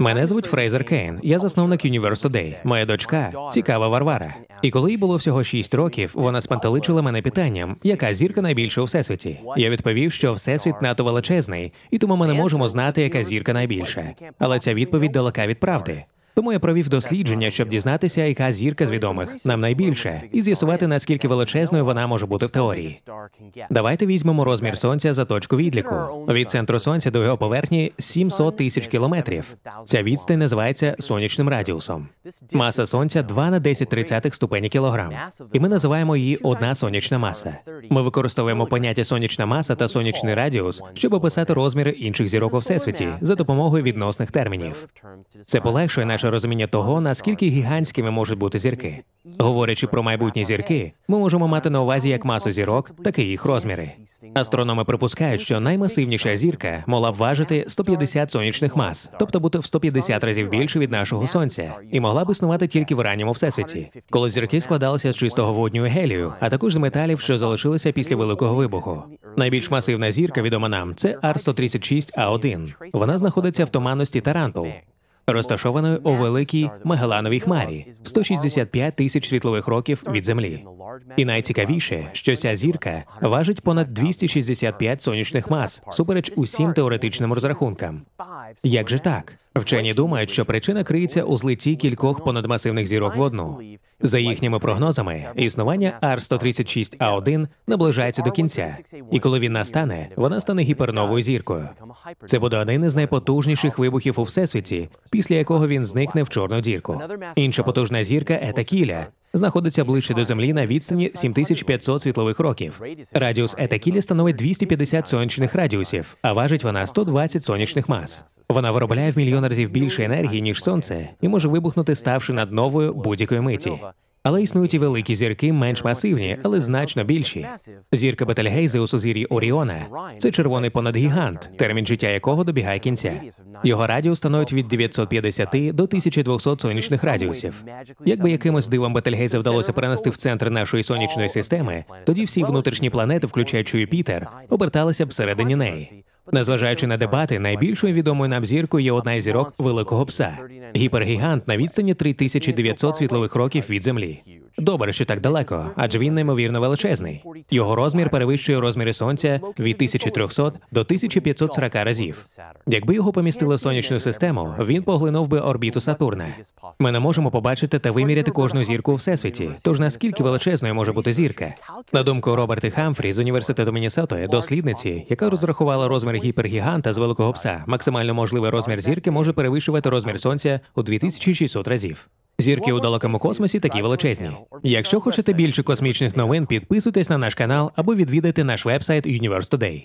Мене звуть Фрейзер Кейн. Я засновник Universe Today. Моя дочка цікава Варвара. І коли їй було всього 6 років, вона спантеличила мене питанням, яка зірка найбільша у всесвіті. Я відповів, що всесвіт НАТО величезний, і тому ми не можемо знати, яка зірка найбільша. Але ця відповідь далека від правди. Тому я провів дослідження, щоб дізнатися, яка зірка з відомих нам найбільше, і з'ясувати, наскільки величезною вона може бути в теорії. Давайте візьмемо розмір сонця за точку відліку. Від центру сонця до його поверхні 700 тисяч кілометрів. Ця відстань називається сонячним радіусом. Маса сонця 2 на 10 тридцятих ступені кілограм. І ми називаємо її одна сонячна маса. Ми використовуємо поняття сонячна маса та сонячний радіус, щоб описати розміри інших зірок у всесвіті за допомогою відносних термінів. Це полегшує наше розуміння того, наскільки гігантськими можуть бути зірки. Говорячи про майбутні зірки, ми можемо мати на увазі як масу зірок, так і їх розміри. Астрономи припускають, що наймасивніша зірка могла б важити 150 сонячних мас, тобто бути в 150 разів більше від нашого сонця, і могла б існувати тільки в ранньому всесвіті, коли зірки складалися з чистого водню гелію, а також з металів, що залишилися після великого вибуху. Найбільш масивна зірка, відома нам, це Ар-136А1. Вона знаходиться в туманності Тарантул розташованою у великій Магелановій хмарі в 165 тисяч світлових років від землі. І найцікавіше, що ця зірка важить понад 265 сонячних мас, супереч усім теоретичним розрахункам. Як же так? Вчені думають, що причина криється у злитті кількох понадмасивних зірок в одну. За їхніми прогнозами, існування Ар-136А1 наближається до кінця, і коли він настане, вона стане гіперновою зіркою. Це буде один із найпотужніших вибухів у всесвіті, після якого він зникне в чорну дірку. Інша потужна зірка Етакіля знаходиться ближче до землі на відстані 7500 світлових років. Радіус Етакілі становить 250 сонячних радіусів, а важить вона 120 сонячних мас. Вона виробляє в мільйон разів більше енергії ніж сонце, і може вибухнути, ставши над новою будь-якої миті. Але існують і великі зірки, менш масивні, але значно більші. Зірка Бетельгейзе у сузір'ї Оріона це червоний понадгігант, термін життя якого добігає кінця. Його радіус становить від 950 до 1200 сонячних радіусів. Якби якимось дивом Бетельгейзе вдалося перенести в центр нашої сонячної системи, тоді всі внутрішні планети, включаючи Юпітер, оберталися б всередині неї. Незважаючи на дебати, найбільшою відомою нам зіркою є одна із зірок великого пса гіпергігант на відстані 3900 світлових років від землі. Добре, що так далеко, адже він неймовірно величезний. Його розмір перевищує розміри сонця від 1300 до 1540 разів. Якби його помістили в сонячну систему, він поглинув би орбіту Сатурна. Ми не можемо побачити та виміряти кожну зірку у всесвіті. Тож наскільки величезною може бути зірка? На думку Роберти Хамфрі з університету Міннесоти, дослідниці, яка розрахувала розмір гіпергіганта з великого пса, максимально можливий розмір зірки може перевищувати розмір сонця у 2600 разів. Зірки у далекому космосі такі величезні. Якщо хочете більше космічних новин, підписуйтесь на наш канал або відвідайте наш вебсайт Universe Today.